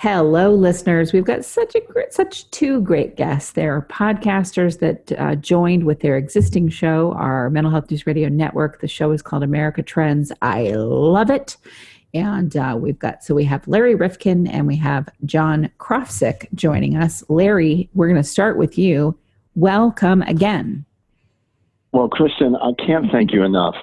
Hello, listeners. We've got such a great, such two great guests. There are podcasters that uh, joined with their existing show, our Mental Health News Radio Network. The show is called America Trends. I love it. And uh, we've got, so we have Larry Rifkin and we have John Krofsick joining us. Larry, we're going to start with you. Welcome again. Well, Kristen, I can't thank you enough.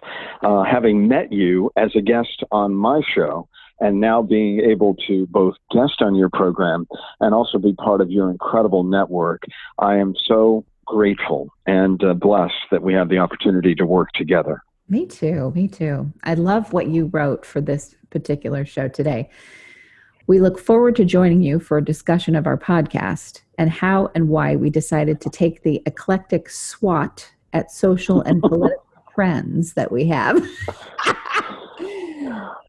Uh, having met you as a guest on my show, and now being able to both guest on your program and also be part of your incredible network, I am so grateful and uh, blessed that we have the opportunity to work together. Me too. Me too. I love what you wrote for this particular show today. We look forward to joining you for a discussion of our podcast and how and why we decided to take the eclectic SWAT at social and political trends that we have.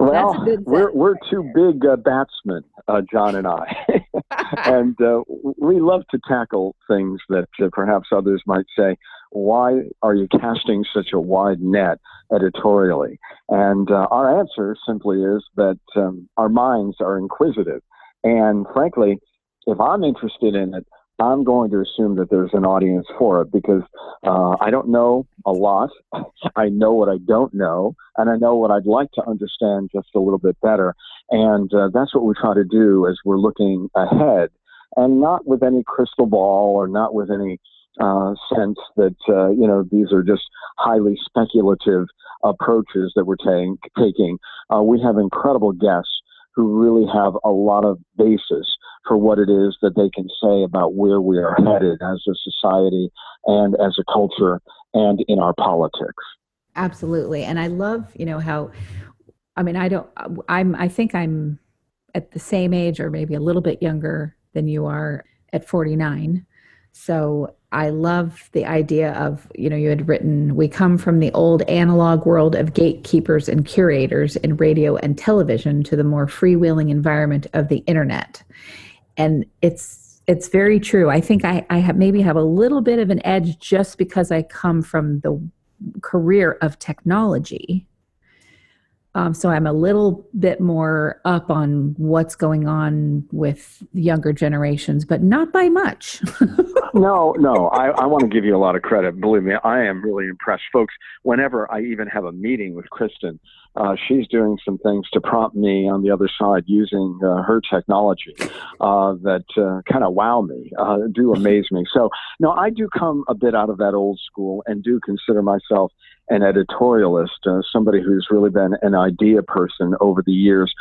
Well, we're we're two big uh, batsmen, uh, John and I, and uh, we love to tackle things that uh, perhaps others might say, "Why are you casting such a wide net editorially?" And uh, our answer simply is that um, our minds are inquisitive, and frankly, if I'm interested in it, I'm going to assume that there's an audience for it because uh, I don't know a lot. I know what I don't know, and I know what I'd like to understand just a little bit better. And uh, that's what we try to do as we're looking ahead, and not with any crystal ball or not with any uh, sense that uh, you know these are just highly speculative approaches that we're ta- taking. Uh, we have incredible guests who really have a lot of basis for what it is that they can say about where we are headed as a society and as a culture and in our politics. Absolutely. And I love, you know, how I mean, I don't I'm I think I'm at the same age or maybe a little bit younger than you are at 49. So I love the idea of, you know, you had written, we come from the old analog world of gatekeepers and curators in radio and television to the more freewheeling environment of the internet and it's it's very true. I think I, I have maybe have a little bit of an edge just because I come from the career of technology. Um, so I'm a little bit more up on what's going on with younger generations, but not by much. no, no, I, I want to give you a lot of credit. Believe me, I am really impressed, folks. Whenever I even have a meeting with Kristen, uh, she's doing some things to prompt me on the other side using uh, her technology uh, that uh, kind of wow me, uh, do amaze me. So, no, I do come a bit out of that old school and do consider myself an editorialist, uh, somebody who's really been an idea person over the years,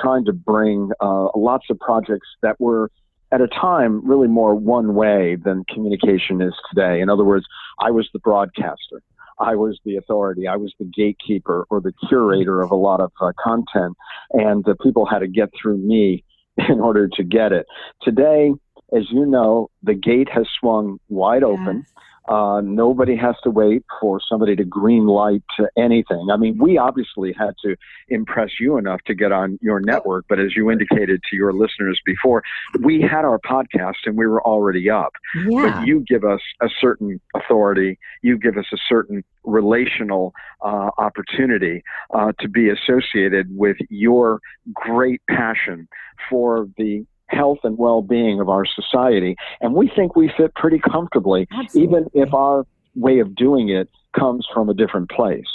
trying to bring lots of projects that were at a time really more one way than communication is today. In other words, I was the broadcaster. I was the authority. I was the gatekeeper or the curator of a lot of uh, content, and uh, people had to get through me in order to get it. Today, as you know, the gate has swung wide open. Uh, nobody has to wait for somebody to green light anything. I mean, we obviously had to impress you enough to get on your network, but as you indicated to your listeners before, we had our podcast and we were already up. Yeah. But you give us a certain authority, you give us a certain relational uh, opportunity uh, to be associated with your great passion for the health and well-being of our society and we think we fit pretty comfortably Absolutely. even if our way of doing it comes from a different place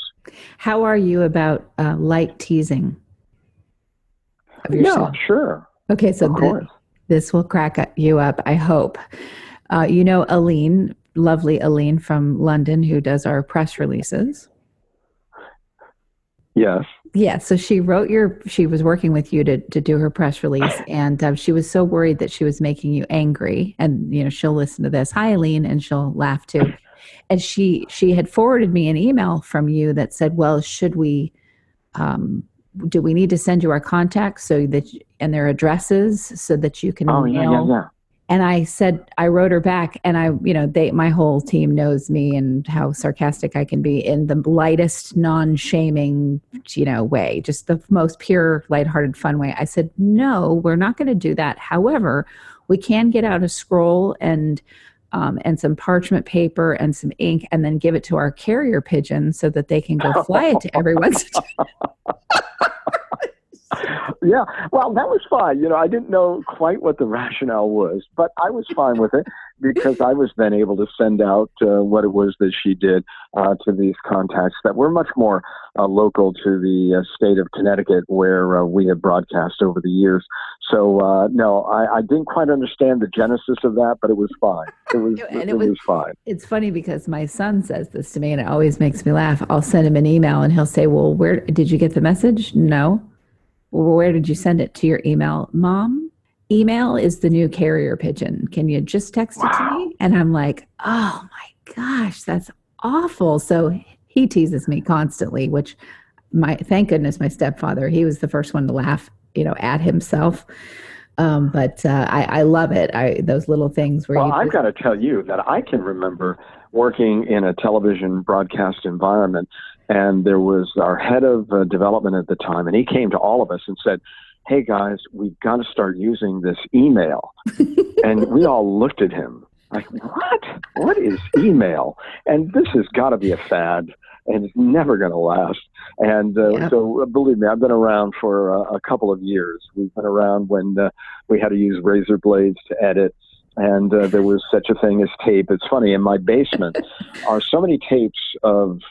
How are you about uh, light teasing of yourself? yeah sure Okay, so course this will crack you up, I hope. Uh, you know Aline, lovely Aline from London, who does our press releases. yes Yeah, so she wrote your. She was working with you to to do her press release, and um, she was so worried that she was making you angry. And you know, she'll listen to this. Hi, Aline, and she'll laugh too. And she she had forwarded me an email from you that said, "Well, should we? Um, do we need to send you our contacts so that and their addresses so that you can oh yeah yeah yeah And I said, I wrote her back, and I, you know, they, my whole team knows me and how sarcastic I can be in the lightest, non-shaming, you know, way, just the most pure, lighthearted, fun way. I said, no, we're not going to do that. However, we can get out a scroll and um, and some parchment paper and some ink, and then give it to our carrier pigeon so that they can go fly it to everyone's. yeah, well, that was fine. You know, I didn't know quite what the rationale was, but I was fine with it because I was then able to send out uh, what it was that she did uh, to these contacts that were much more uh, local to the uh, state of Connecticut, where uh, we had broadcast over the years. So, uh, no, I, I didn't quite understand the genesis of that, but it was fine. It was, And it, it was- was fine. It's funny because my son says this to me, and it always makes me laugh. I'll send him an email, and he'll say, "Well, where did you get the message?" No. Well, where did you send it to your email, Mom? Email is the new carrier pigeon. Can you just text it to me? And I'm like, oh my gosh, that's awful. So he teases me constantly, which my thank goodness my stepfather he was the first one to laugh you know at himself um, but uh, I, I love it I those little things where Well, you I've got to tell you that I can remember working in a television broadcast environment, and there was our head of uh, development at the time, and he came to all of us and said, "Hey guys, we've got to start using this email," and we all looked at him like, "What? What is email?" And this has got to be a fad. And it's never going to last. And uh, Yeah. so, uh, believe me, I've been around for uh, a couple of years. We've been around when uh, we had to use razor blades to edit and uh, there was such a thing as tape. It's funny, in my basement are so many tapes of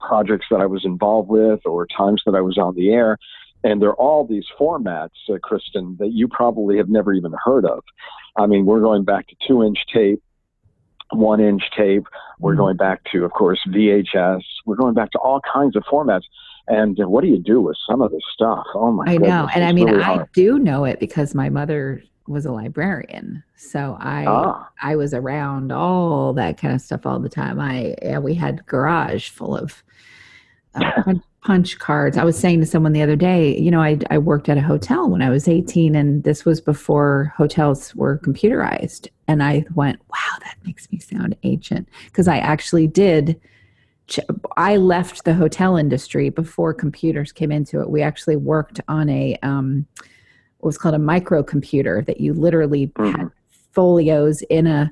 projects that I was involved with or times that I was on the air. And they're all these formats, uh, Kristen, that you probably have never even heard of. I mean, we're going back to two inch tape, one inch tape. We're Mhm. going back to, of course, VHS. We're going back to all kinds of formats. And what do you do with some of this stuff? Oh my I goodness. know. And I mean, really I hard. do know it because my mother was a librarian. So I Ah. I was around all that kind of stuff all the time. I yeah, we had garage full of uh, punch, punch cards. I was saying to someone the other day, you know, I I worked at a hotel when I was 18 and this was before hotels were computerized. And I went, "Wow, that makes me sound ancient." Because I actually did ch- I left the hotel industry before computers came into it. We actually worked on a um, was called a microcomputer that you literally had Mhm. folios in a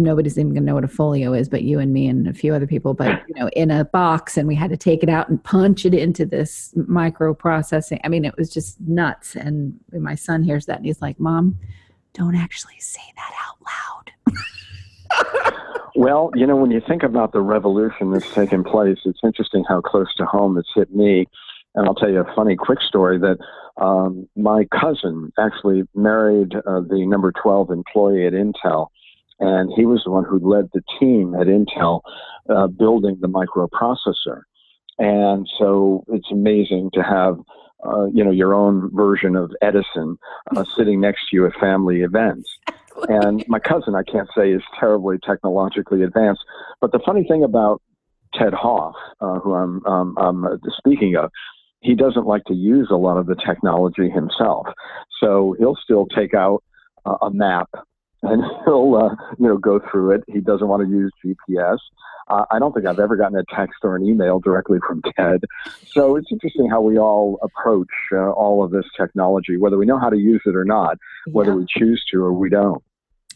nobody's even gonna know what a folio is, but you and me and a few other people. But you know, in a box, and we had to take it out and punch it into this microprocessing. I mean, it was just nuts. And my son hears that, and he's like, "Mom, don't actually say that out loud." Well, you know, when you think about the revolution that's taken place, it's interesting how close to home it's hit me. And I'll tell you a funny, quick story that um, my cousin actually married uh, the number 12 employee at Intel. And he was the one who led the team at Intel uh, building the microprocessor. And so it's amazing to have, uh, you know, your own version of Edison uh, sitting next to you at family events and my cousin, I can't say, is terribly technologically advanced. But the funny thing about Ted Hoff, uh, who I'm, um, I'm uh, speaking of, he doesn't like to use a lot of the technology himself. So he'll still take out uh, a map and he'll uh, you know go through it. He doesn't want to use GPS. Uh, I don't think I've ever gotten a text or an email directly from Ted. So it's interesting how we all approach uh, all of this technology, whether we know how to use it or not, whether Yeah. we choose to or we don't.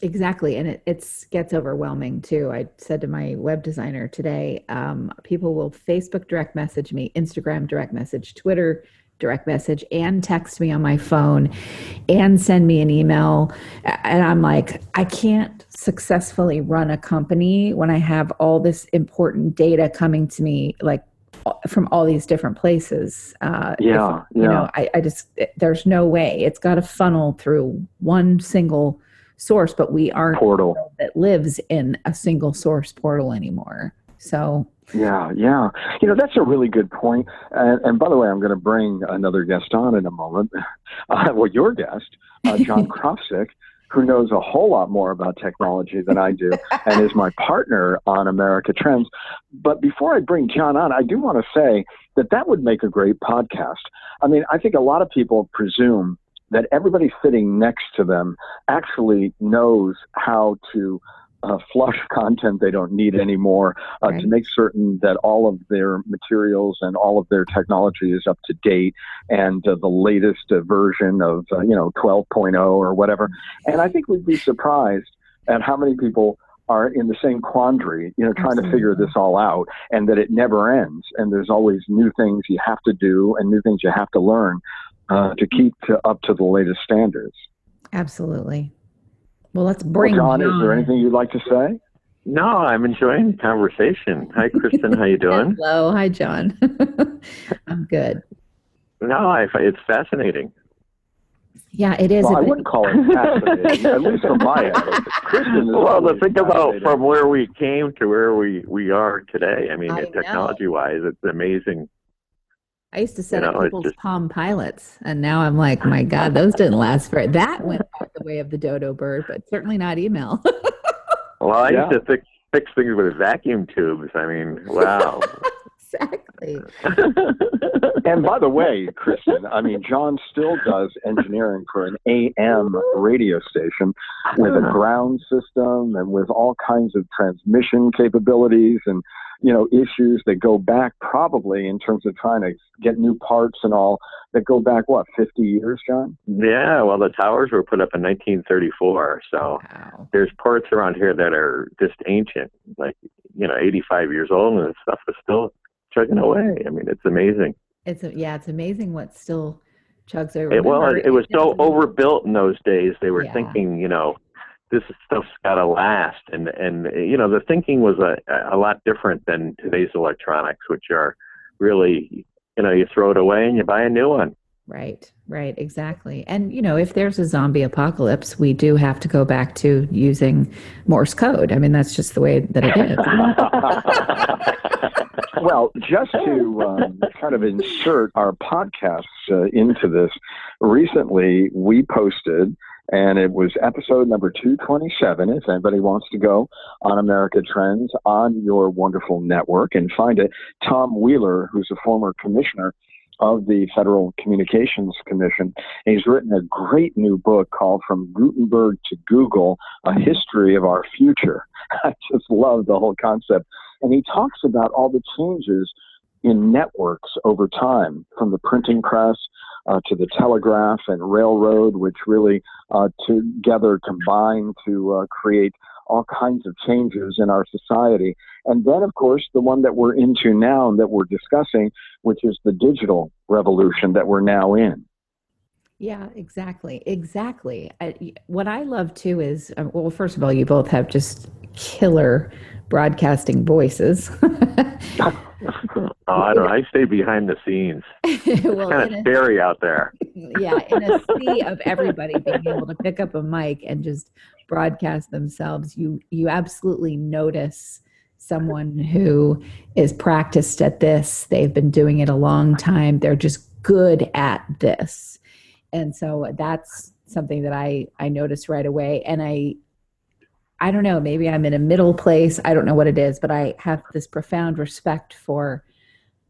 Exactly, and it it's gets overwhelming too. I said to my web designer today, um, people will Facebook direct message me, Instagram direct message, Twitter direct message, and text me on my phone, and send me an email, and I'm like, I can't successfully run a company when I have all this important data coming to me, like from all these different places. Uh, if- Yeah, you yeah. know, I, I just there's no way it's got to funnel through one single source, but we aren't Portal. that lives in a single source portal anymore. So Yeah, yeah. You know, that's a really good point. And, and by the way, I'm going to bring another guest on in a moment. Uh, well, your guest, uh, John Krofsick, who knows a whole lot more about technology than I do and is my partner on America Trends. But before I bring John on, I do want to say that that would make a great podcast. I mean, I think a lot of people presume that everybody sitting next to them actually knows how to uh, flush content they don't need anymore, uh, to make certain that all of their materials and all of their technology is up to date and uh, the latest uh, version of uh, you know 12.0 or whatever. And I think we'd be surprised at how many people are in the same quandary, you know, trying to figure this all out, and that it never ends, and there's always new things you have to do and new things you have to learn uh, to keep to, up to the latest standards. absolutely. Well, let's Well, bring John, is there anything you'd like to say? No, I'm enjoying the conversation. Hi, Kristen. How you doing? Hello, hi, John. I'm good. No, I, it's fascinating. Yeah, it is. Well, a I bit- wouldn't call it fascinating, at least from my end. Kristen is Well, to always think about from where we came to where we, we are today. I mean, I technology wise, it's amazing. I used to set You up know, it's people's just- Palm Pilots, and now I'm like, my God, those didn't last very. That went back the way of the dodo bird, but certainly not email. Well, I Yeah. used to fix, fix things with vacuum tubes. I mean, wow. Exactly. And by the way, Kristen, I mean, John still does engineering for an AM radio station with a hmm. ground system and with all kinds of transmission capabilities and, you know, issues that go back probably in terms of trying to get new parts and all that go back, what, 50 years, John? yeah, well, the towers were put up in 1934, so Wow. there's parts around here that are just ancient, like you know, 85 years old, and the stuff is still chugging away. I mean, it's amazing. It's a, yeah, it's amazing what still chugs over. It, well, Remember, it was so overbuilt in those days. They were Yeah. thinking, you know, this stuff's got to last, and and you know, the thinking was a a lot different than today's electronics, which are really, you know, you throw it away and you buy a new one. Right, right, exactly. And you know, if there's a zombie apocalypse, we do have to go back to using Morse code. I mean, that's just the way that it is. well, just to um, kind of insert our podcasts uh, into this, recently we posted, and it was episode number 227. If anybody wants to go on America Trends on your wonderful network and find it, Tom Wheeler, who's a former commissioner of the Federal Communications Commission, and he's written a great new book called From Gutenberg to Google A History of Our Future. I just love the whole concept. And he talks about all the changes in networks over time, from the printing press uh, to the telegraph and railroad, which really uh, together combine to uh, create all kinds of changes in our society. And then, of course, the one that we're into now and that we're discussing, which is the digital revolution that we're now in. Yeah, exactly. Exactly. I, what I love too is, uh, well, first of all, you both have just killer broadcasting voices. Oh, I don't. know. I stay behind the scenes. well, kind in of a- scary out there. yeah, in a sea of everybody being able to pick up a mic and just broadcast themselves, you you absolutely notice someone who is practiced at this. They've been doing it a long time. They're just good at this. And so that's something that I I noticed right away and I I don't know, maybe I'm in a middle place. I don't know what it is, but I have this profound respect for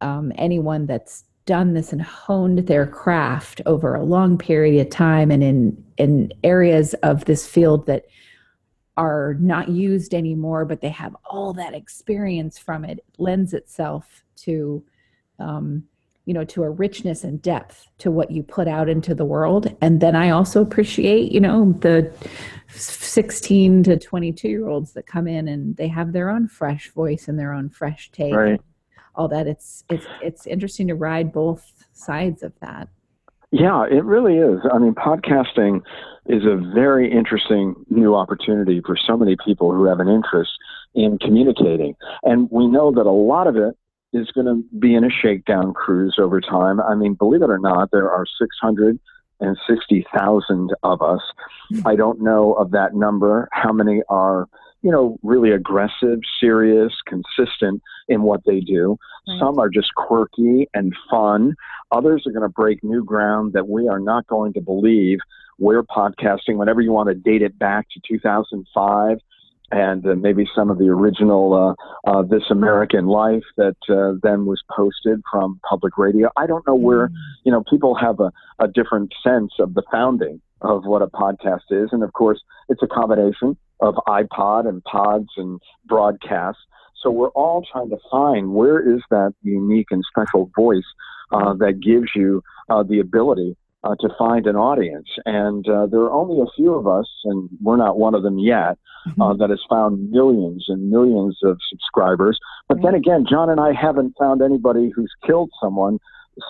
um, anyone that's done this and honed their craft over a long period of time and in in areas of this field that are not used anymore, but they have all that experience from it, lends itself to, um, you know, to a richness and depth to what you put out into the world. And then I also appreciate, you know, the 16 to 22 year olds that come in and they have their own fresh voice and their own fresh take. Right. All that it's it's it's interesting to ride both sides of that. Yeah, it really is. I mean, podcasting is a very interesting new opportunity for so many people who have an interest in communicating. And we know that a lot of it is going to be in a shakedown cruise over time. I mean, believe it or not, there are 660,000 of us. Hmm. I don't know of that number how many are you know, really aggressive, serious, consistent in what they do. Right. Some are just quirky and fun. Others are going to break new ground that we are not going to believe. We're podcasting whenever you want to date it back to 2005 and uh, maybe some of the original uh, uh, This American Life that uh, then was posted from public radio. I don't know where, mm. you know, people have a, a different sense of the founding of what a podcast is. And of course, it's a combination of iPod and pods and broadcasts. So we're all trying to find where is that unique and special voice uh, that gives you uh, the ability uh, to find an audience. And uh, there are only a few of us, and we're not one of them yet, mm-hmm. uh, that has found millions and millions of subscribers. But then again, John and I haven't found anybody who's killed someone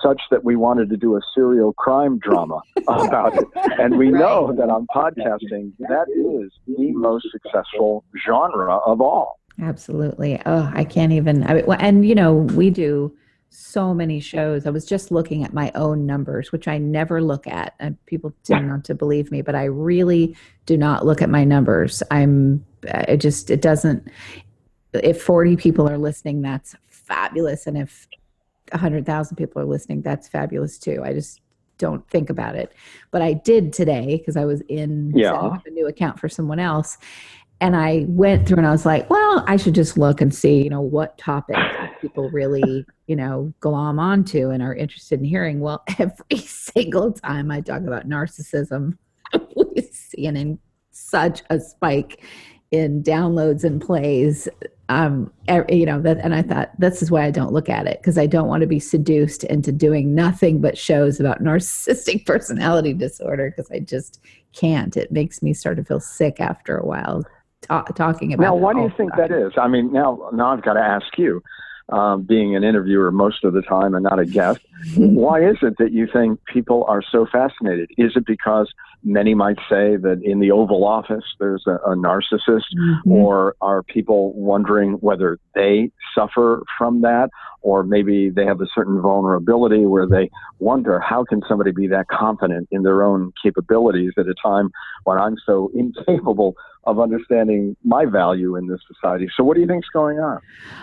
such that we wanted to do a serial crime drama about it. And we right. know that on podcasting, that is the most successful genre of all. Absolutely. Oh, I can't even. I, and, you know, we do so many shows. I was just looking at my own numbers, which I never look at. And people tend not to believe me, but I really do not look at my numbers. I'm, uh, it just, it doesn't, if 40 people are listening, that's fabulous. And if 100,000 people are listening, that's fabulous too. I just don't think about it. But I did today because I was in yeah. a new account for someone else. And I went through and I was like, well, I should just look and see, you know, what topics people really, you know, glom onto and are interested in hearing. Well, every single time I talk about narcissism, we see an, such a spike in downloads and plays um you know that and i thought this is why i don't look at it because i don't want to be seduced into doing nothing but shows about narcissistic personality disorder because i just can't it makes me start to feel sick after a while ta- talking about now why do you think that is? I mean now now i've got to ask you um, being an interviewer most of the time and not a guest why is it that you think people are so fascinated? Is it because many might say that in the Oval Office there's a, a narcissist, mm-hmm. or are people wondering whether they suffer from that, or maybe they have a certain vulnerability where they wonder how can somebody be that confident in their own capabilities at a time when I'm so incapable of understanding my value in this society. So, what do you think is going on?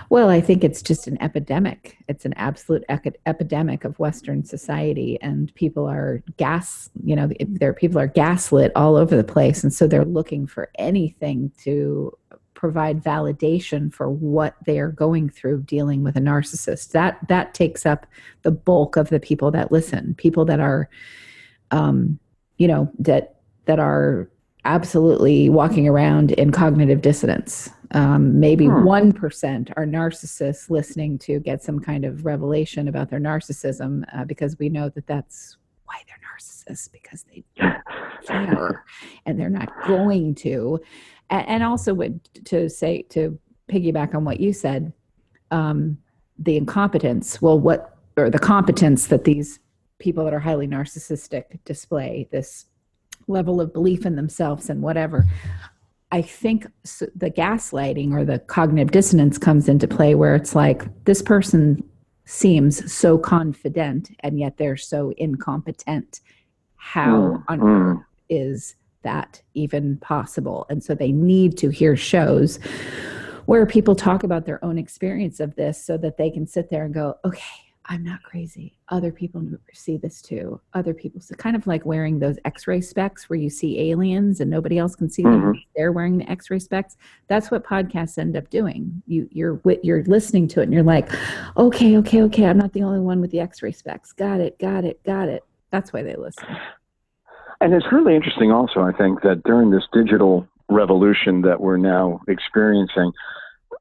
Well, I think it's just an epidemic. It's an absolute ec- epidemic of Western society, and people are gas. You know, there people are gaslit all over the place, and so they're looking for anything to provide validation for what they are going through dealing with a narcissist. That that takes up the bulk of the people that listen. People that are, um, you know, that that are absolutely walking around in cognitive dissonance. Um, maybe hmm. 1% are narcissists listening to get some kind of revelation about their narcissism uh, because we know that that's why they're narcissists because they care and they're not going to. And, and also, to say, to piggyback on what you said, um, the incompetence, well, what, or the competence that these people that are highly narcissistic display, this level of belief in themselves and whatever. I think the gaslighting or the cognitive dissonance comes into play where it's like this person seems so confident and yet they're so incompetent. How mm, on mm. earth is that even possible? And so they need to hear shows where people talk about their own experience of this so that they can sit there and go, okay, I'm not crazy. Other people see this too. Other people, so kind of like wearing those X-ray specs where you see aliens and nobody else can see mm-hmm. them. They're wearing the X-ray specs. That's what podcasts end up doing. You, you're you're listening to it and you're like, okay, okay, okay. I'm not the only one with the X-ray specs. Got it, got it, got it. That's why they listen. And it's really interesting, also. I think that during this digital revolution that we're now experiencing,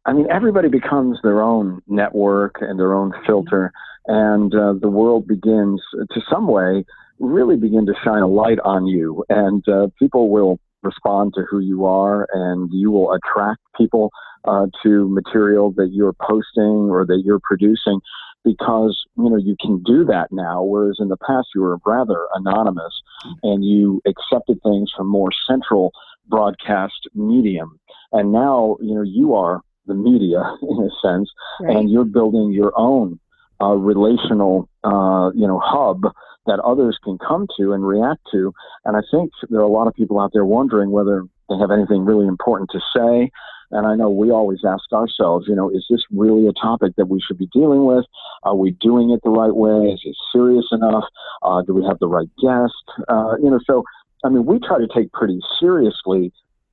I mean, everybody becomes their own network and their own filter, and uh, the world begins to some way really begin to shine a light on you, and uh, people will respond to who you are, and you will attract people uh, to material that you're posting or that you're producing because you know you can do that now whereas in the past you were rather anonymous and you accepted things from more central broadcast medium and now you know you are the media in a sense right. and you're building your own uh, relational uh, you know hub that others can come to and react to and i think there are a lot of people out there wondering whether they have anything really important to say and I know we always ask ourselves, you know, is this really a topic that we should be dealing with? Are we doing it the right way? Is it serious enough? Uh, do we have the right guest? Uh, you know, so, I mean, we try to take pretty seriously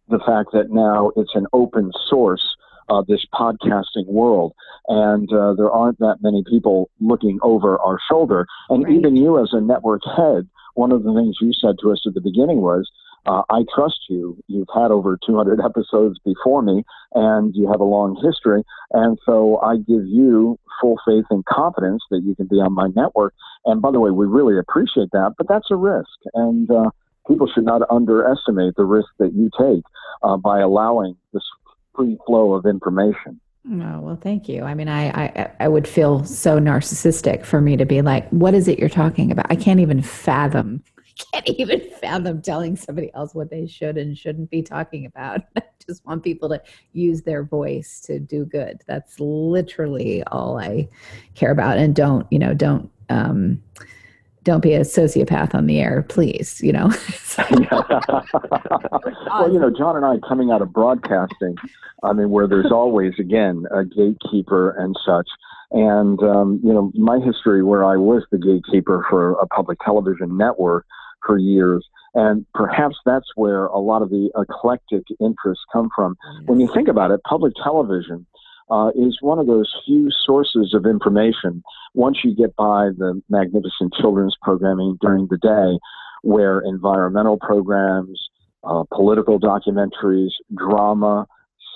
the fact that now it's an open source uh, this podcasting world, and uh, there aren't that many people looking over our shoulder. And right. even you, as a network head, one of the things you said to us at the beginning was, uh, I trust you. You've had over 200 episodes before me, and you have a long history. And so I give you full faith and confidence that you can be on my network. And by the way, we really appreciate that, but that's a risk. And uh, people should not underestimate the risk that you take uh, by allowing this free flow of information. Oh, well, thank you. I mean, I, I, I would feel so narcissistic for me to be like, what is it you're talking about? I can't even fathom I can't even fathom telling somebody else what they should and shouldn't be talking about. I just want people to use their voice to do good. That's literally all I care about. And don't, you know, don't, um, don't be a sociopath on the air, please. You know. well, you know, John and I coming out of broadcasting, I mean, where there's always again a gatekeeper and such. And um, you know, my history where I was the gatekeeper for a public television network for years. And perhaps that's where a lot of the eclectic interests come from. When you think about it, public television uh, is one of those few sources of information once you get by the magnificent children's programming during the day, where environmental programs, uh, political documentaries, drama,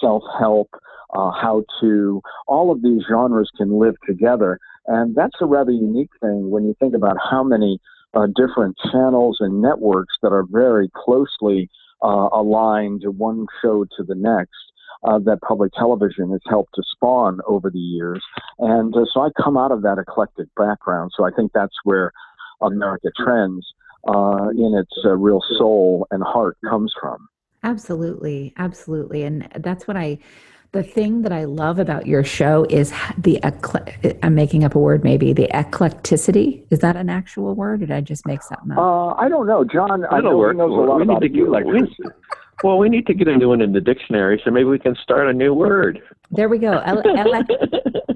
self help, uh, how to, all of these genres can live together. And that's a rather unique thing when you think about how many uh, different channels and networks that are very closely uh, aligned one show to the next. Uh, that public television has helped to spawn over the years. And uh, so I come out of that eclectic background. So I think that's where America Trends, uh, in its uh, real soul and heart, comes from. Absolutely. Absolutely. And that's what I the thing that I love about your show is the I'm making up a word maybe the eclecticity. Is that an actual word? Or did I just make something up? Uh, I don't know, John. I know he knows a lot we about need to electricity. Well, we need to get a new one in the dictionary, so maybe we can start a new word. There we go. Ele- ele-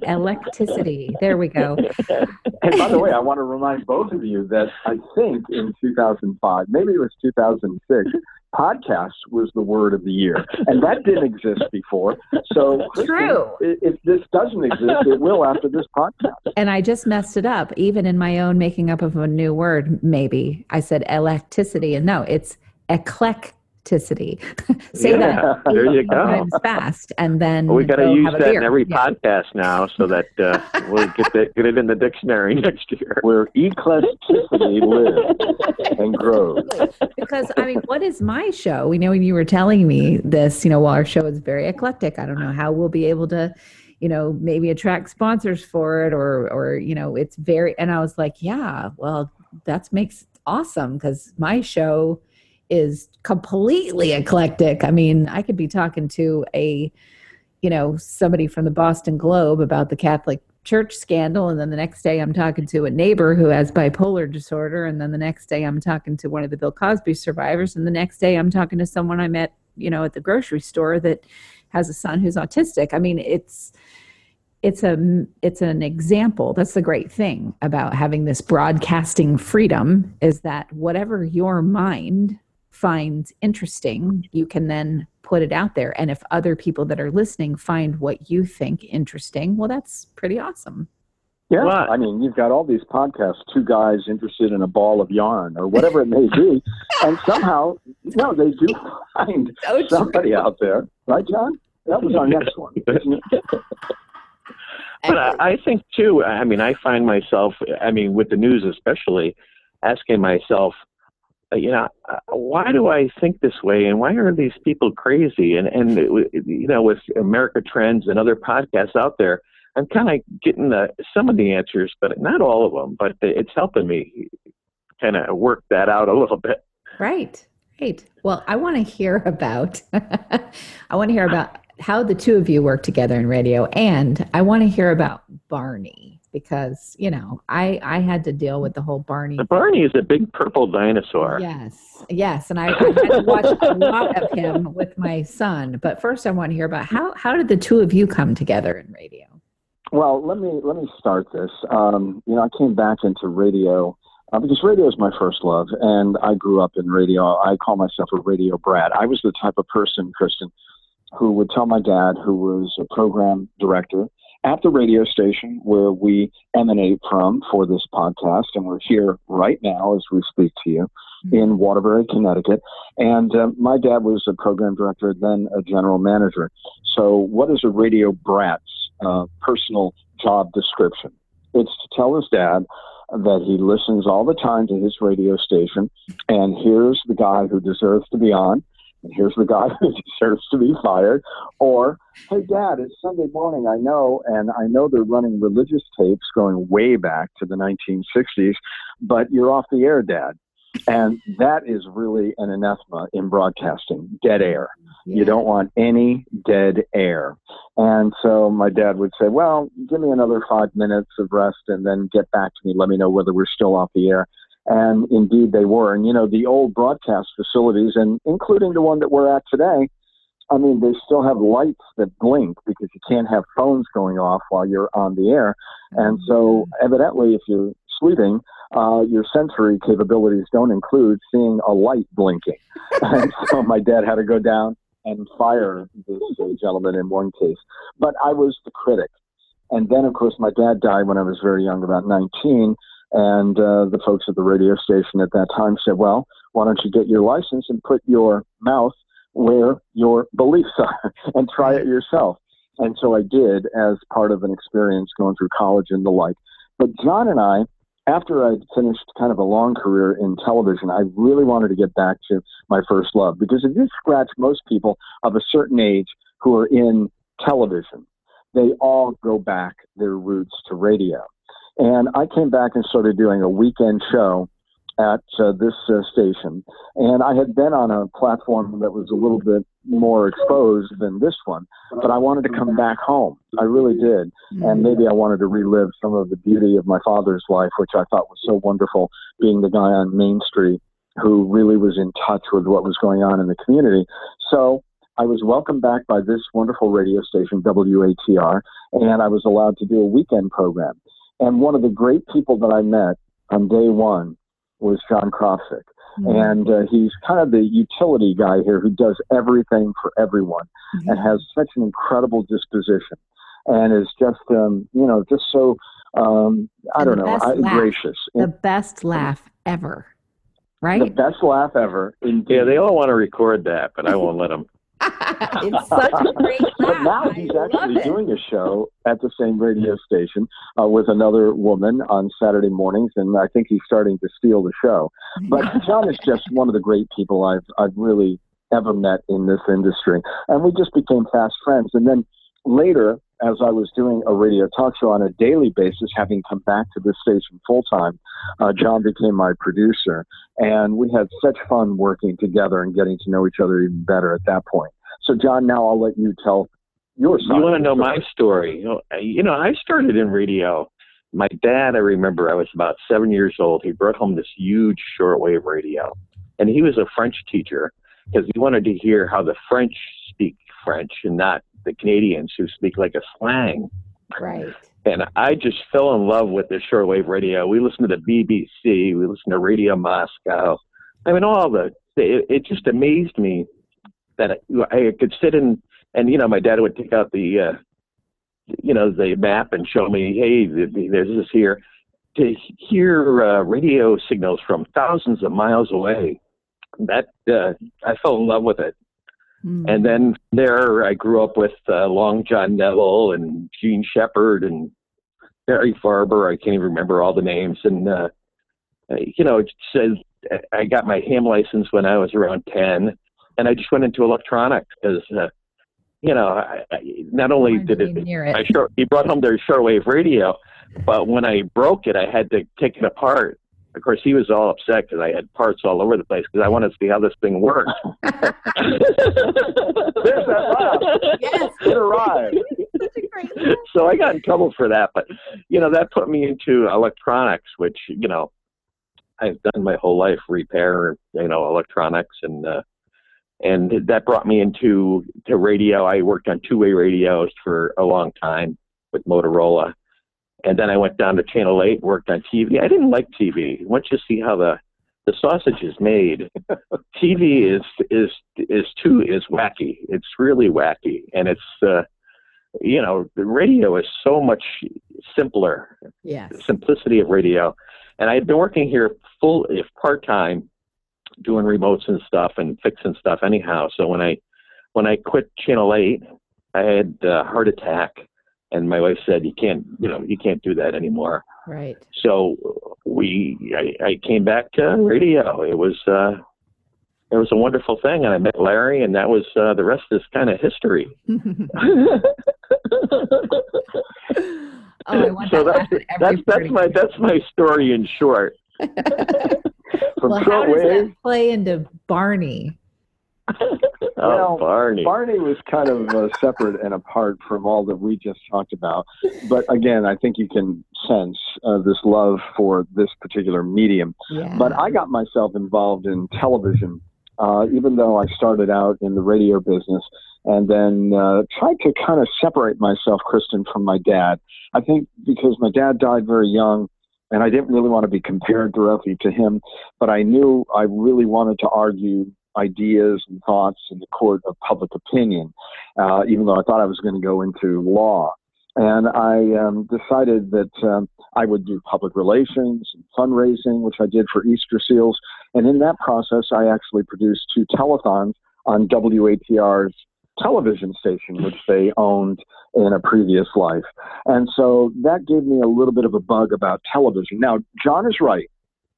electricity. There we go. And by the way, I want to remind both of you that I think in 2005, maybe it was 2006, podcast was the word of the year, and that didn't exist before. So, true. If this doesn't exist, it will after this podcast. And I just messed it up, even in my own making up of a new word. Maybe I said electricity, and no, it's eclect authenticity. Say yeah, that there you go. fast, and then well, we got to use that in every yeah. podcast now, so that uh, we'll get that, get it in the dictionary next year. Where eclecticity lives and grows. Because I mean, what is my show? We know when you were telling me this, you know, while our show is very eclectic, I don't know how we'll be able to you know maybe attract sponsors for it or or you know it's very and i was like yeah well that makes awesome because my show is completely eclectic. I mean, I could be talking to a, you know, somebody from the Boston Globe about the Catholic Church scandal, and then the next day I'm talking to a neighbor who has bipolar disorder, and then the next day I'm talking to one of the Bill Cosby survivors, and the next day I'm talking to someone I met, you know, at the grocery store that has a son who's autistic. I mean, it's it's a it's an example that's the great thing about having this broadcasting freedom is that whatever your mind finds interesting, you can then put it out there. And if other people that are listening find what you think interesting, well, that's pretty awesome. Yeah, What? I mean, you've got all these podcasts, two guys interested in a ball of yarn or whatever it may be, and somehow, no, they do find So true. somebody out there, right, John? That was our next one. But I, I think too. I mean, I find myself. I mean, with the news especially, asking myself, you know, uh, why do I think this way, and why are these people crazy? And and you know, with America Trends and other podcasts out there, I'm kind of getting the, some of the answers, but not all of them. But it's helping me kind of work that out a little bit. Right. Right. Well, I want to hear about I want to hear about how the two of you work together in radio and I want to hear about Barney because, you know, I I had to deal with the whole Barney. The Barney is a big purple dinosaur. Yes. Yes, and I, I had to watch a lot of him with my son, but first I want to hear about how how did the two of you come together in radio? Well, let me let me start this. Um, you know, I came back into radio uh, because radio is my first love, and I grew up in radio. I call myself a radio brat. I was the type of person, Kristen, who would tell my dad, who was a program director at the radio station where we emanate from for this podcast, and we're here right now as we speak to you in Waterbury, Connecticut. And um, my dad was a program director, then a general manager. So, what is a radio brat's uh, personal job description? It's to tell his dad that he listens all the time to his radio station, and here's the guy who deserves to be on, and here's the guy who deserves to be fired. Or, hey, Dad, it's Sunday morning, I know, and I know they're running religious tapes going way back to the 1960s, but you're off the air, Dad. And that is really an anathema in broadcasting dead air. You don't want any dead air. And so my dad would say, Well, give me another five minutes of rest and then get back to me. Let me know whether we're still off the air. And indeed they were. And, you know, the old broadcast facilities, and including the one that we're at today, I mean, they still have lights that blink because you can't have phones going off while you're on the air. And so, evidently, if you're sleeping, uh, your sensory capabilities don't include seeing a light blinking. and so, my dad had to go down and fire this uh, gentleman in one case. But I was the critic. And then, of course, my dad died when I was very young, about 19. And uh, the folks at the radio station at that time said, well, why don't you get your license and put your mouth where your beliefs are and try it yourself? And so I did as part of an experience going through college and the like. But John and I, after I'd finished kind of a long career in television, I really wanted to get back to my first love because if you scratch most people of a certain age who are in television, they all go back their roots to radio. And I came back and started doing a weekend show at uh, this uh, station. And I had been on a platform that was a little bit more exposed than this one, but I wanted to come back home. I really did. And maybe I wanted to relive some of the beauty of my father's life, which I thought was so wonderful, being the guy on Main Street who really was in touch with what was going on in the community. So I was welcomed back by this wonderful radio station, WATR, and I was allowed to do a weekend program. And one of the great people that I met on day one was John Krofik. And uh, he's kind of the utility guy here who does everything for everyone and has such an incredible disposition and is just, um, you know, just so, um, I And don't know, I, laugh. gracious. The best laugh ever. Right? The best laugh ever. Indeed. Yeah, they all want to record that, but I won't let them. it's such a great But now he's love actually doing a show at the same radio station uh, with another woman on Saturday mornings, and I think he's starting to steal the show. But John is just one of the great people I've I've really ever met in this industry, and we just became fast friends. And then later, as I was doing a radio talk show on a daily basis, having come back to this station full time, uh, John became my producer, and we had such fun working together and getting to know each other even better at that point. So, John, now I'll let you tell your side. You want to know my story? You know, I- you know, I started in radio. My dad, I remember, I was about seven years old. He brought home this huge shortwave radio, and he was a French teacher because he wanted to hear how the French French and not the Canadians who speak like a slang. Right. And I just fell in love with the shortwave radio. We listened to the BBC, we listened to Radio Moscow. I mean, all the it, it just amazed me that I, I could sit in and you know my dad would take out the uh, you know, the map and show me, hey, there's this here. To hear uh, radio signals from thousands of miles away, that uh, I fell in love with it. Mm. And then there, I grew up with uh, Long John Nebel and Jean Shepherd and Barry Farber. I can't even remember all the names. And uh, you know, it says I got my ham license when I was around ten, and I just went into electronics because uh, you know, I, I, not only did it, it. I sure he brought home their shortwave radio, but when I broke it, I had to take it apart. Of course, he was all upset because I had parts all over the place because I wanted to see how this thing worked. There's that laugh. Yes, it arrived. so I got in trouble for that, but you know that put me into electronics, which you know I've done my whole life, repair you know electronics and. uh and that brought me into to radio. I worked on two-way radios for a long time with Motorola, and then I went down to Channel Eight, worked on TV. I didn't like TV. Once you see how the the sausage is made, TV is is is too is wacky. It's really wacky, and it's uh, you know the radio is so much simpler. Yeah, simplicity of radio, and I had been working here full if part time doing remotes and stuff and fixing stuff anyhow. So when I when I quit Channel Eight, I had a heart attack, and my wife said, "You can't, you know, you can't do that anymore." Right. So we, I, I came back to radio. It was, uh, it was a wonderful thing, and I met Larry, and that was uh, the rest is kind of history. oh, so that's that's that's my that's my story in short. From well, how does that play into Barney? oh, well, Barney. Barney was kind of uh, separate and apart from all that we just talked about. But again, I think you can sense uh, this love for this particular medium. Yeah. But I got myself involved in television, uh, even though I started out in the radio business and then uh, tried to kind of separate myself, Kristen, from my dad. I think because my dad died very young and I didn't really want to be compared directly to him, but I knew I really wanted to argue ideas and thoughts in the court of public opinion, uh, even though I thought I was going to go into law. And I um, decided that um, I would do public relations and fundraising, which I did for Easter Seals. And in that process, I actually produced two telethons on WATR's television station, which they owned in a previous life. And so that gave me a little bit of a bug about television. Now, John is right.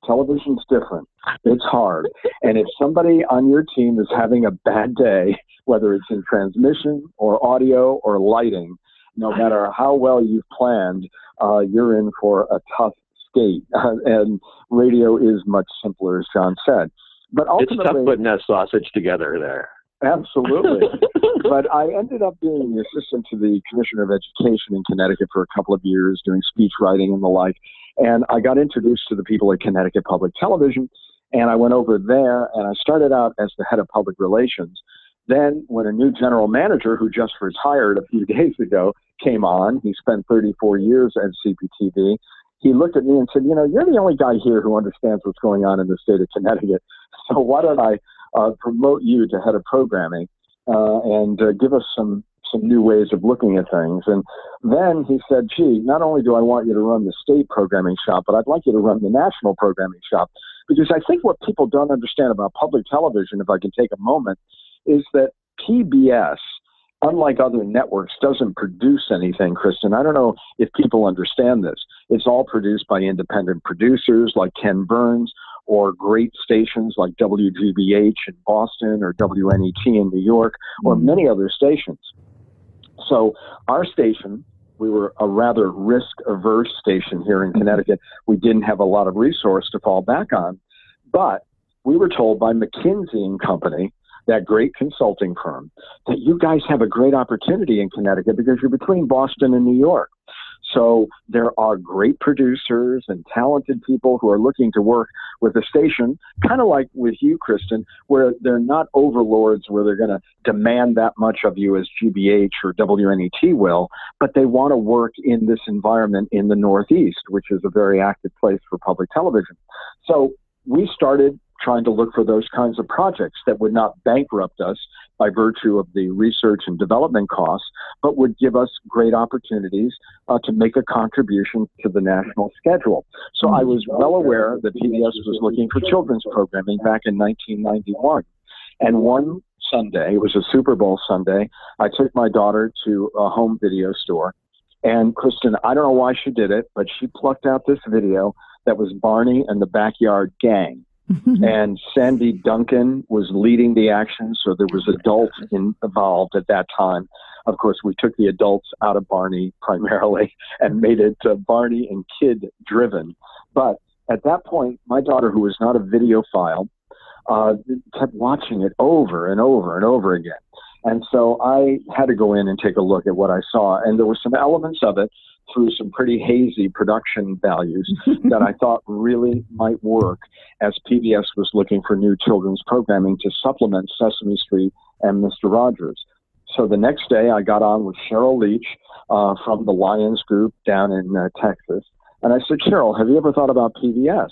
Television's different. It's hard. And if somebody on your team is having a bad day, whether it's in transmission or audio or lighting, no matter how well you've planned, uh, you're in for a tough skate. and radio is much simpler, as John said. But ultimately, it's tough putting that sausage together there. Absolutely. but I ended up being the assistant to the Commissioner of Education in Connecticut for a couple of years, doing speech writing and the like. And I got introduced to the people at Connecticut Public Television. And I went over there and I started out as the head of public relations. Then, when a new general manager who just retired a few days ago came on, he spent 34 years at CPTV. He looked at me and said, You know, you're the only guy here who understands what's going on in the state of Connecticut. So why don't I uh, promote you to head of programming uh, and uh, give us some some new ways of looking at things. And then he said, gee, not only do I want you to run the state programming shop, but I'd like you to run the national programming shop. Because I think what people don't understand about public television, if I can take a moment, is that PBS, unlike other networks, doesn't produce anything, Kristen. I don't know if people understand this. It's all produced by independent producers like Ken Burns or great stations like WGBH in Boston or WNET in New York or mm-hmm. many other stations. So our station, we were a rather risk averse station here in Connecticut. We didn't have a lot of resource to fall back on, but we were told by McKinsey and Company, that great consulting firm, that you guys have a great opportunity in Connecticut because you're between Boston and New York. So there are great producers and talented people who are looking to work with a station, kind of like with you, Kristen, where they're not overlords where they're going to demand that much of you as GBH or WNET will, but they want to work in this environment in the Northeast, which is a very active place for public television. So we started trying to look for those kinds of projects that would not bankrupt us by virtue of the research and development costs, but would give us great opportunities uh, to make a contribution to the national schedule. So I was well aware that PBS was looking for children's programming back in 1991. And one Sunday, it was a Super Bowl Sunday, I took my daughter to a home video store. And Kristen, I don't know why she did it, but she plucked out this video that was Barney and the Backyard Gang. And Sandy Duncan was leading the action, so there was adults involved at that time. Of course, we took the adults out of Barney primarily and made it uh, Barney and kid driven. But at that point, my daughter, who was not a videophile, uh, kept watching it over and over and over again. And so I had to go in and take a look at what I saw. And there were some elements of it through some pretty hazy production values that I thought really might work as PBS was looking for new children's programming to supplement Sesame Street and Mr. Rogers. So the next day, I got on with Sheryl Leach uh, from the Lyons Group down in uh, Texas. And I said, Sheryl, have you ever thought about PBS?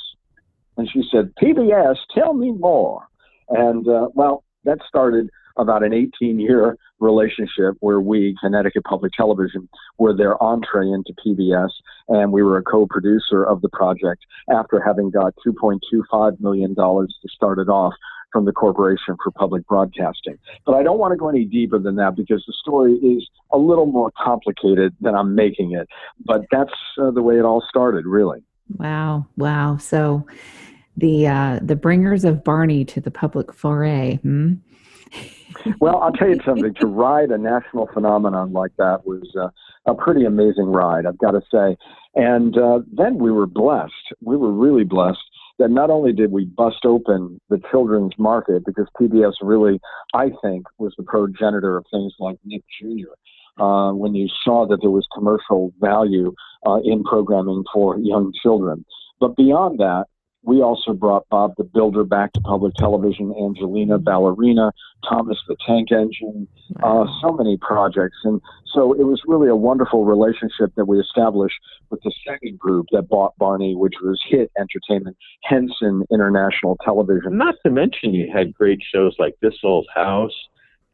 And she said, PBS, tell me more. And uh, well, that started about an 18 year relationship where we, Connecticut Public Television, were their entree into PBS, and we were a co producer of the project after having got $2.25 million to start it off from the Corporation for Public Broadcasting. But I don't want to go any deeper than that because the story is a little more complicated than I'm making it. But that's uh, the way it all started, really. Wow. Wow. So the uh, the bringers of Barney to the public foray. Hmm? Well, I'll tell you something. To ride a national phenomenon like that was uh, a pretty amazing ride, I've got to say. And uh, then we were blessed. We were really blessed that not only did we bust open the children's market, because PBS really, I think, was the progenitor of things like Nick Jr. Uh, when you saw that there was commercial value uh, in programming for young children. But beyond that, we also brought Bob the Builder back to public television, Angelina Ballerina, Thomas the Tank Engine, uh, so many projects. And so it was really a wonderful relationship that we established with the second group that bought Barney, which was Hit Entertainment, Henson International Television. Not to mention, you had great shows like This Old House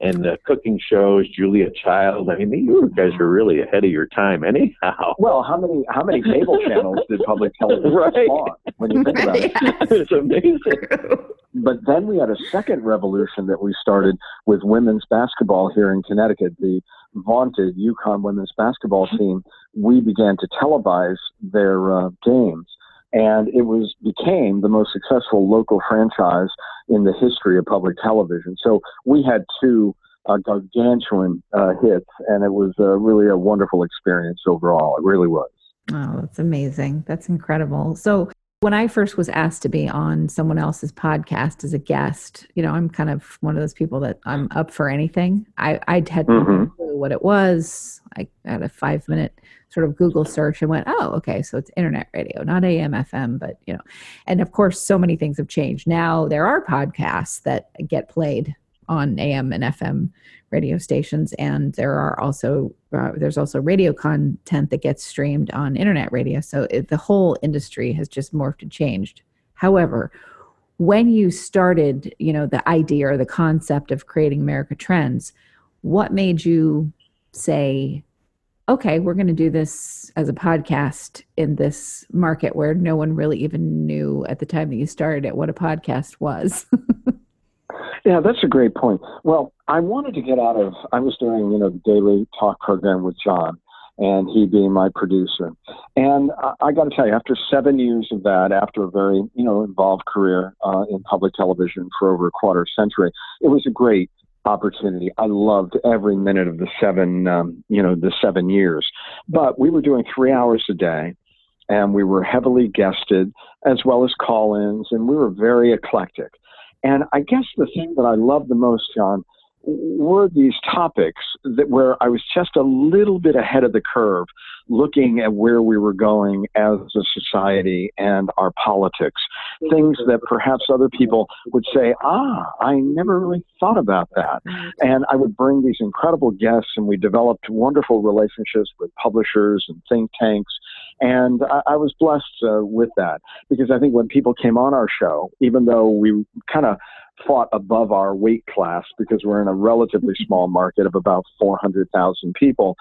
and the cooking shows, Julia Child. I mean, you guys are really ahead of your time, anyhow. Well, how many how many cable channels did public television right. spawn when you think about it? it's amazing. But then we had a second revolution that we started with women's basketball here in Connecticut. The vaunted UConn women's basketball team. We began to televise their uh, games and it was became the most successful local franchise in the history of public television. So we had two uh, gargantuan uh, hits, and it was uh, really a wonderful experience overall. It really was. Oh, that's amazing. That's incredible. So when I first was asked to be on someone else's podcast as a guest, you know, I'm kind of one of those people that I'm up for anything. I I had no Mhm. clue what it was. I had a five minute sort of Google search and went, oh, okay, so it's internet radio, not AM, FM, but you know, and of course, so many things have changed. Now there are podcasts that get played on AM and FM radio stations, and there are also uh, there's also radio content that gets streamed on internet radio. So it, the whole industry has just morphed and changed. However, when you started, you know, the idea or the concept of creating America Trends, what made you say, okay, we're going to do this as a podcast in this market where no one really even knew at the time that you started it what a podcast was? Yeah, that's a great point. Well, I wanted to get out of. I was doing, you know, the daily talk program with John, and he being my producer. And I, I got to tell you, after seven years of that, after a very, you know, involved career uh, in public television for over a quarter century, it was a great opportunity. I loved every minute of the seven, um, you know, the seven years. But we were doing three hours a day, and we were heavily guested as well as call-ins, and we were very eclectic. And I guess the thing that I love the most, John, were these topics that where I was just a little bit ahead of the curve, looking at where we were going as a society and our politics. Things that perhaps other people would say, ah, I never really thought about that. And I would bring these incredible guests, and we developed wonderful relationships with publishers and think tanks. And I, I was blessed uh, with that because I think when people came on our show, even though we kind of fought above our weight class because we're in a relatively small market of about 400,000 people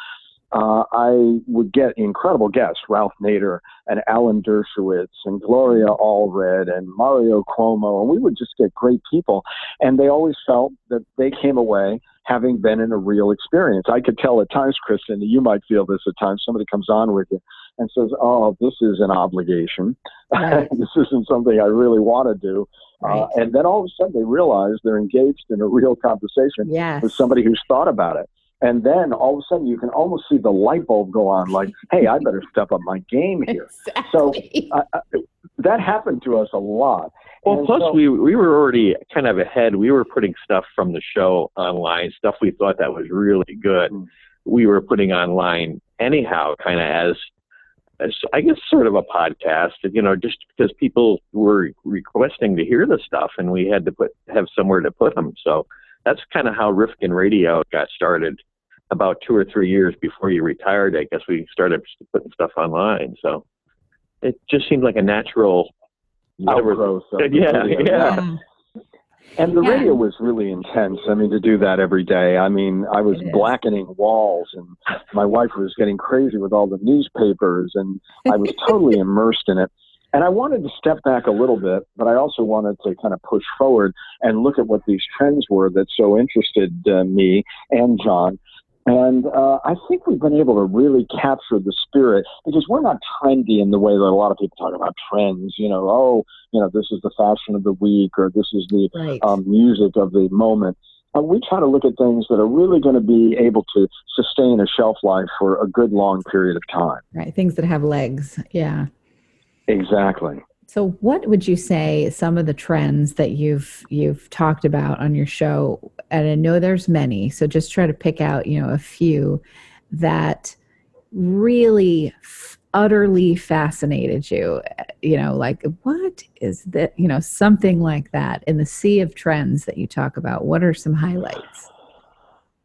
uh, I would get incredible guests, Ralph Nader and Alan Dershowitz and Gloria Allred and Mario Cuomo, and we would just get great people. And they always felt that they came away having been in a real experience. I could tell at times, Kristen, you might feel this at times. Somebody comes on with you and says, "Oh, this is an obligation. Right. this isn't something I really want to do." Uh, right. Uh, and then all of a sudden, they realize they're engaged in a real conversation yes. with somebody who's thought about it. And then all of a sudden, you can almost see the light bulb go on, like, "Hey, I better step up my game here." Exactly. So uh, that happened to us a lot. Well, and plus so, we we were already kind of ahead. We were putting stuff from the show online, stuff we thought that was really good. Mm-hmm. We were putting online anyhow, kind of as as I guess sort of a podcast, you know, just because people were requesting to hear the stuff, and we had to put have somewhere to put them. So that's kind of how Rifkin Radio got started about two or three years before you retired, I guess we started putting stuff online. So it just seemed like a natural outgrowth. Yeah, yeah, yeah. And the yeah. radio was really intense. I mean, to do that every day. I mean, I was blackening walls, and my wife was getting crazy with all the newspapers, and I was totally immersed in it. And I wanted to step back a little bit, but I also wanted to kind of push forward and look at what these trends were that so interested uh, me and John. And uh, I think we've been able to really capture the spirit because we're not trendy in the way that a lot of people talk about trends. You know, oh, you know, this is the fashion of the week or this is the right. um, music of the moment. Uh, we try to look at things that are really going to be able to sustain a shelf life for a good long period of time. Right, things that have legs. Yeah. Exactly. So what would you say some of the trends that you've you've talked about on your show? And I know there's many so just try to pick out you know a few that really f- utterly fascinated you. You know like what is that you know something like that in the sea of trends that you talk about? What are some highlights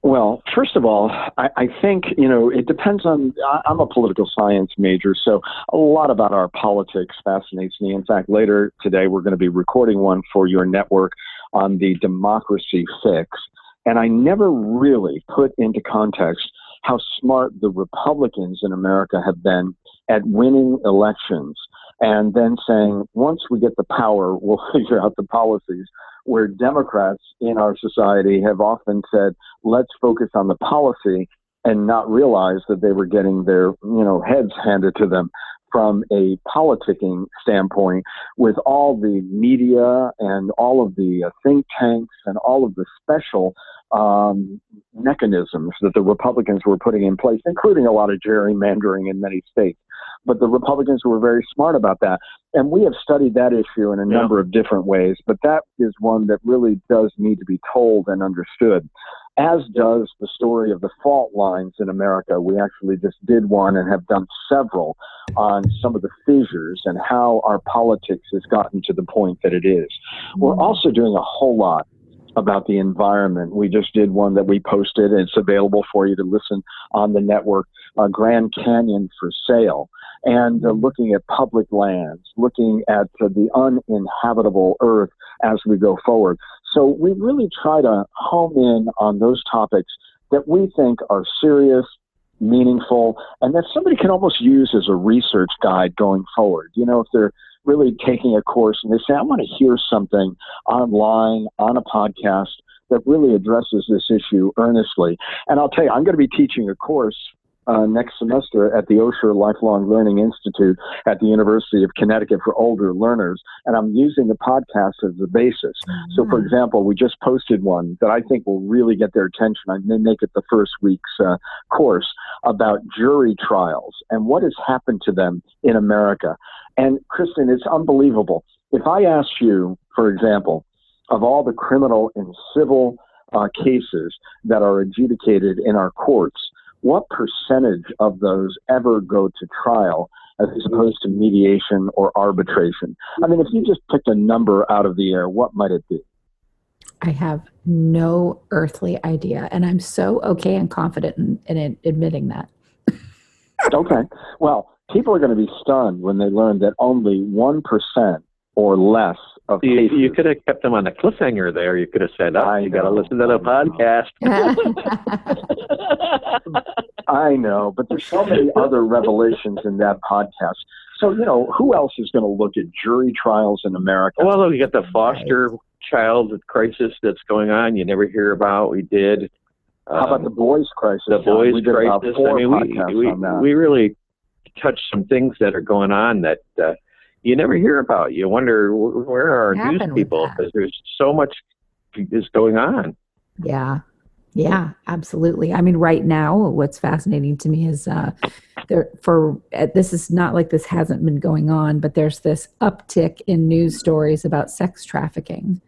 well, first of all, I, I think, you know, it depends on. I, I'm a political science major, so a lot about our politics fascinates me. In fact, later today, we're going to be recording one for your network on the democracy fix. And I never really put into context how smart the Republicans in America have been at winning elections and then saying, once we get the power, we'll figure out the policies where Democrats in our society have often said, let's focus on the policy and not realize that they were getting their, you know, heads handed to them from a politicking standpoint with all the media and all of the uh, think tanks and all of the special um, mechanisms that the Republicans were putting in place, including a lot of gerrymandering in many states. But the Republicans were very smart about that. And we have studied that issue in a yeah. number of different ways, but that is one that really does need to be told and understood, as does the story of the fault lines in America. We actually just did one and have done several on some of the fissures and how our politics has gotten to the point that it is. We're mm-hmm. also doing a whole lot about the environment. We just did one that we posted. And it's available for you to listen on the network. Uh, Grand Canyon for sale, and uh, looking at public lands, looking at uh, the uninhabitable earth as we go forward. So we really try to home in on those topics that we think are serious, meaningful, and that somebody can almost use as a research guide going forward. You know, if they're really taking a course and they say, I want to hear something online on a podcast that really addresses this issue earnestly. And I'll tell you, I'm going to be teaching a course uh, next semester at the Osher Lifelong Learning Institute at the University of Connecticut for older learners, and I'm using the podcast as the basis. Mm-hmm. So, for mm. example, we just posted one that I think will really get their attention. I may make it the first week's uh, course about jury trials and what has happened to them in America. And Kristen, it's unbelievable. If I ask you, for example, of all the criminal and civil uh, cases that are adjudicated in our courts, what percentage of those ever go to trial as opposed to mediation or arbitration? I mean, if you just picked a number out of the air, what might it be? I have no earthly idea. And I'm so okay and confident in, in admitting that. okay. Well, people are going to be stunned when they learn that only 1% or less of You, cases. you could have kept them on a cliffhanger there. You could have said, "Oh, I you got to listen to the podcast." I know, but there's so many other revelations in that podcast. So, you know, who else is going to look at jury trials in America? well, you got the foster child crisis that's going on. You never hear about. We did. How about Um, the boys' crisis? the boys we did about crisis. four I mean, we we, we really touched some things that are going on that uh, you never hear about. You wonder where are What our news people because there's so much is going on. Yeah. Yeah, absolutely. I mean, right now, what's fascinating to me is uh, there for uh, this is not like this hasn't been going on, but there's this uptick in news stories about sex trafficking,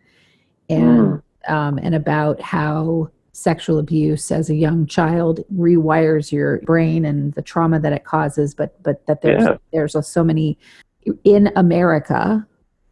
and um, and about how sexual abuse as a young child rewires your brain and the trauma that it causes. But but that there's Yeah. there's a, so many in America.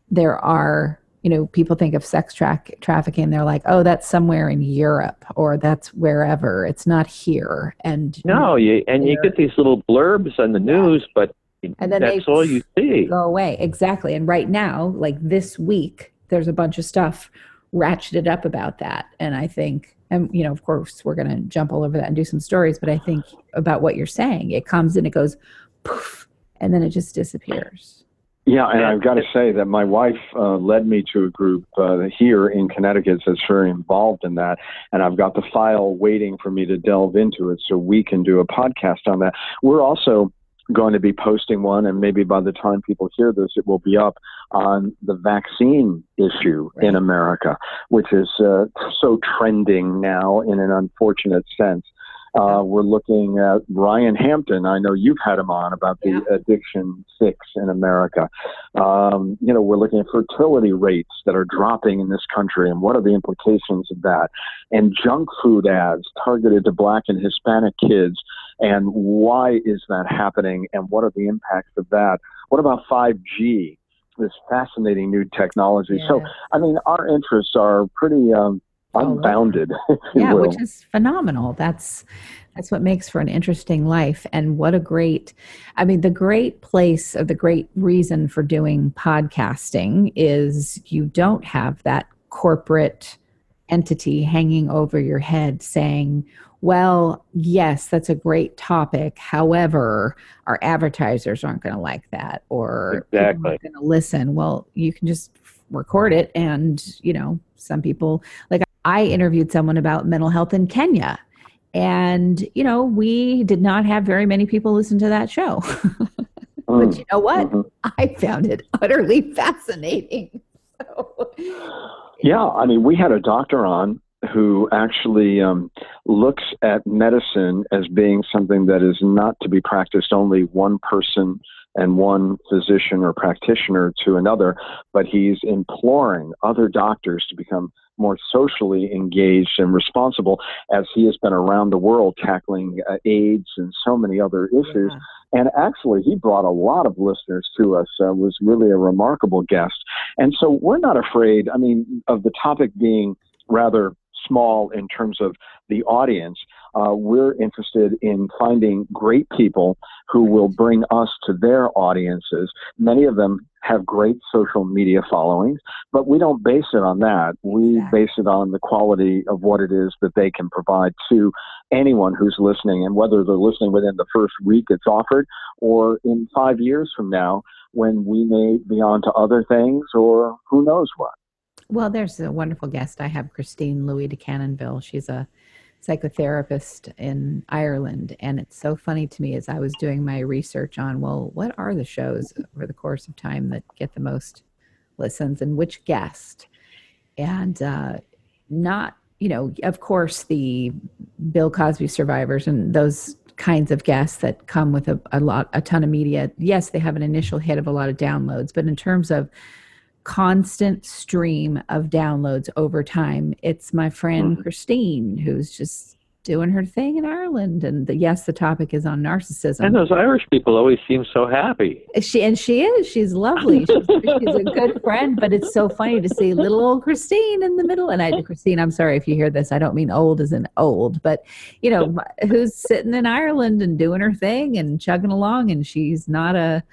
There are you know, people think of sex tra- trafficking, they're like, oh, that's somewhere in Europe or that's wherever. It's not here. And No, you and you They're- get these little blurbs on the news, but And then that's all you see. go away. Exactly. And right now, like this week, there's a bunch of stuff ratcheted up about that. And I think, and you know, of course, we're going to jump all over that and do some stories, but I think about what you're saying, it comes and it goes poof, and then it just disappears. Yeah, and I've got to say that my wife uh, led me to a group uh, here in Connecticut that's very involved in that, and I've got the file waiting for me to delve into it so we can do a podcast on that. We're also going to be posting one, and maybe by the time people hear this, it will be up on the vaccine issue in America, which is uh, so trending now in an unfortunate sense. Uh, we're looking at Ryan Hampton. I know you've had him on about the addiction fix in America. Um, you know, we're looking at fertility rates that are dropping in this country and what are the implications of that. And junk food ads targeted to black and Hispanic kids and why is that happening and what are the impacts of that? What about 5G? This fascinating new technology. So, I mean, our interests are pretty um. Unbounded. yeah will. which is phenomenal that's that's what makes for an interesting life and what a great i mean the great place or the great reason for doing podcasting is you don't have that corporate entity hanging over your head saying well yes that's a great topic however our advertisers aren't going to like that or Exactly. aren't going to listen well you can just record it and you know some people like I interviewed someone about mental health in Kenya. And, you know, we did not have very many people listen to that show. Mm, but you know what? mhm. I found it utterly fascinating. So, Yeah, I mean, we had a doctor on who actually um, looks at medicine as being something that is not to be practiced only one person and one physician or practitioner to another, but he's imploring other doctors to become more socially engaged and responsible as he has been around the world tackling uh, AIDS and so many other issues. yeah. And actually, he brought a lot of listeners to us. Uh, was really a remarkable guest. And so we're not afraid. I mean, of the topic being rather small in terms of the audience. Uh, we're interested in finding great people who will bring us to their audiences. Many of them have great social media followings, but we don't base it on that. We Exactly. base it on the quality of what it is that they can provide to anyone who's listening, and whether they're listening within the first week it's offered, or in five years from now when we may be on to other things, or who knows what. Well, there's a wonderful guest. I have Christine Louis de Canonville. She's a psychotherapist in Ireland. And it's so funny to me as I was doing my research on, well, what are the shows over the course of time that get the most listens and which guest? And uh, not, you know, of course, the Bill Cosby survivors and those kinds of guests that come with a, a lot, a ton of media. Yes, they have an initial hit of a lot of downloads, but in terms of constant stream of downloads over time. It's my friend Mhm. Christine who's just doing her thing in Ireland. And the, yes, the topic is on narcissism. And those Irish people always seem so happy. She and she is. She's lovely. She's, she's a good friend. But it's so funny to see little old Christine in the middle. And I, Christine, I'm sorry if you hear this. I don't mean old as in old, but you know, who's sitting in Ireland and doing her thing and chugging along. And she's not a,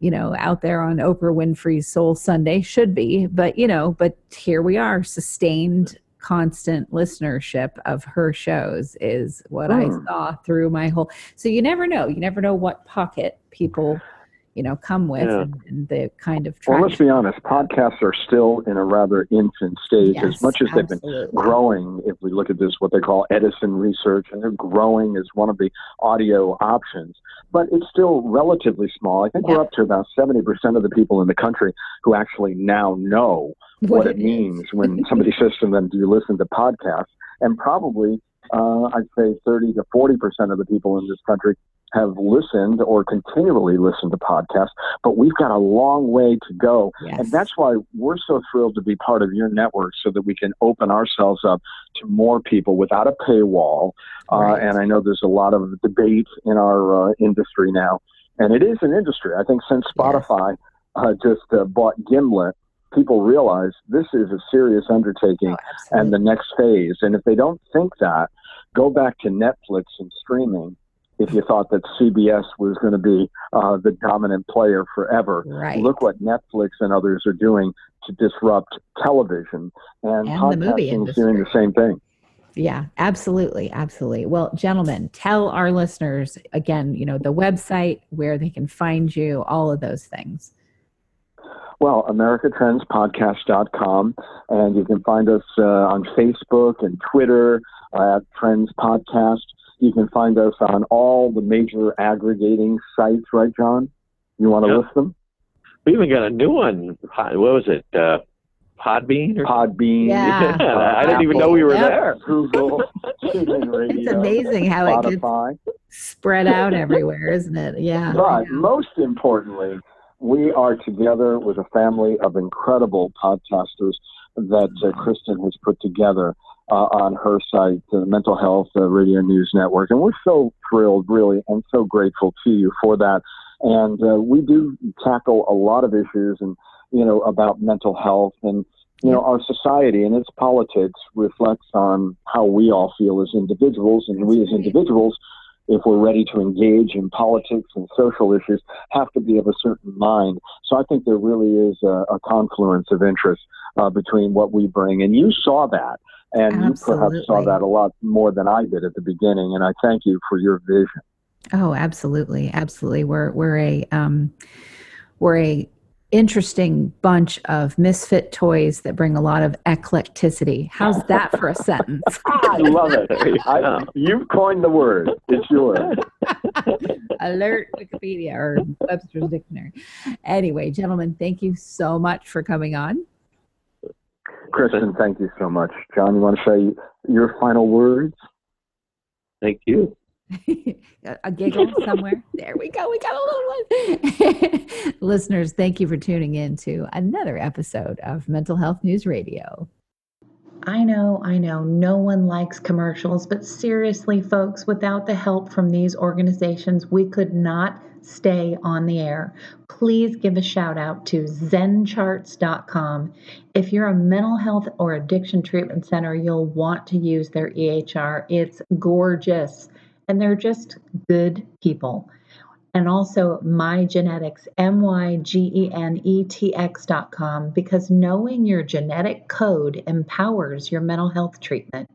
you know, out there on Oprah Winfrey's Soul Sunday should be, but you know, but here we are, sustained constant listenership of her shows is what I Hmm. saw through my whole. So you never know. You never know what pocket people, you know, come with Yeah. and, and the kind of Well, let's be honest. Podcasts are still in a rather infant stage, Yes, as much as they've been growing. If we look at this, what they call Edison research, and they're growing as one of the audio options, but it's still relatively small. I think Yeah. we're up to about seventy percent of the people in the country who actually now know what, it means when somebody says to them, "Do you listen to podcasts?" And probably, uh, I'd say thirty to forty percent of the people in this country have listened or continually listened to podcasts. But we've got a long way to go, Yes. and that's why we're so thrilled to be part of your network, so that we can open ourselves up to more people without a paywall. Uh, and I know there's a lot of debate in our uh, industry now, and it is an industry. I think since Spotify uh, just uh, bought Gimlet, people realize this is a serious undertaking Oh, and the next phase. And if they don't think that, go back to Netflix and streaming. If you thought that CBS was going to be uh, the dominant player forever, right. look what Netflix and others are doing to disrupt television, and, And the movie podcasting is doing the same thing. Yeah, absolutely. Absolutely. Well, gentlemen, tell our listeners again, you know, the website, where they can find you, all of those things. Well, AmericaTrendsPodcast.com, and you can find us uh, on Facebook and Twitter uh, at Trends Podcast. You can find us on all the major aggregating sites, right, John? You want to Yep. list them? We even got a new one. What was it? Uh, Podbean or Podbean. Yeah. uh, I didn't even know we were Yep. there. Google, Radio, It's amazing how it gets spread out everywhere, isn't it? Yeah. But most importantly, we are together with a family of incredible podcasters that uh, Kristen has put together uh, on her site, the Mental Health uh, Radio News Network. And we're so thrilled, really, and so grateful to you for that. And uh, we do tackle a lot of issues and, you know, about mental health and, you know, our society and its politics reflects on how we all feel as individuals. And we as individuals if we're ready to engage in politics and social issues, have to be of a certain mind. So I think there really is a, a confluence of interest uh, between what we bring. And you saw that. And you perhaps saw that a lot more than I did at the beginning. And I thank you for your vision. Oh, absolutely, absolutely. We're we're a um, we're a interesting bunch of misfit toys that bring a lot of eclecticity. How's that for a sentence? I love it. I, you've coined the word. It's yours. Alert Wikipedia or Webster's Dictionary. Anyway, gentlemen, thank you so much for coming on. Kristen, thank you so much. John, you want to say your final words? Thank you. a a giggle somewhere. There we go. We got a little one. Listeners, thank you for tuning in to another episode of Mental Health News Radio. I know, I know, no one likes commercials, but seriously, folks, without the help from these organizations, we could not stay on the air. Please give a shout out to zencharts.com. If you're a mental health or addiction treatment center, you'll want to use their EHR. It's gorgeous, and they're just good people and also MyGenetx m-y-g-e-n-e-t-x dot com because knowing your genetic code empowers your mental health treatment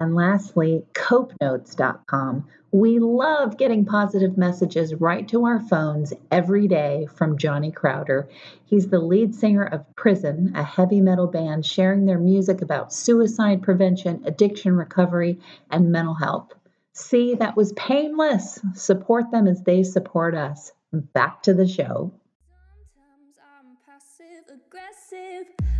and lastly copenotes.com we love getting positive messages right to our phones every day from johnny crowder he's the lead singer of prison a heavy metal band sharing their music about suicide prevention addiction recovery and mental health See, that was painless. Support them as they support us. Back to the show.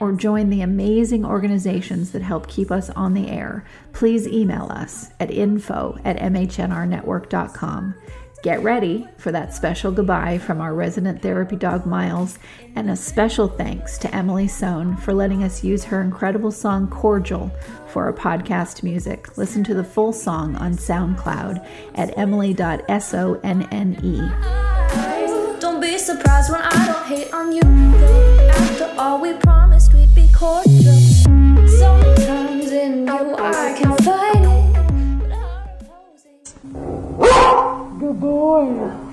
or join the amazing organizations that help keep us on the air, please email us at info at mhnrnetwork.com. Get ready for that special goodbye from our resident therapy dog Miles, and a special thanks to Emily Sonne for letting us use her incredible song Cordial for our podcast music. Listen to the full song on SoundCloud at emily.sonne. Don't be surprised when I don't hate on you. After all we promised. Good boy.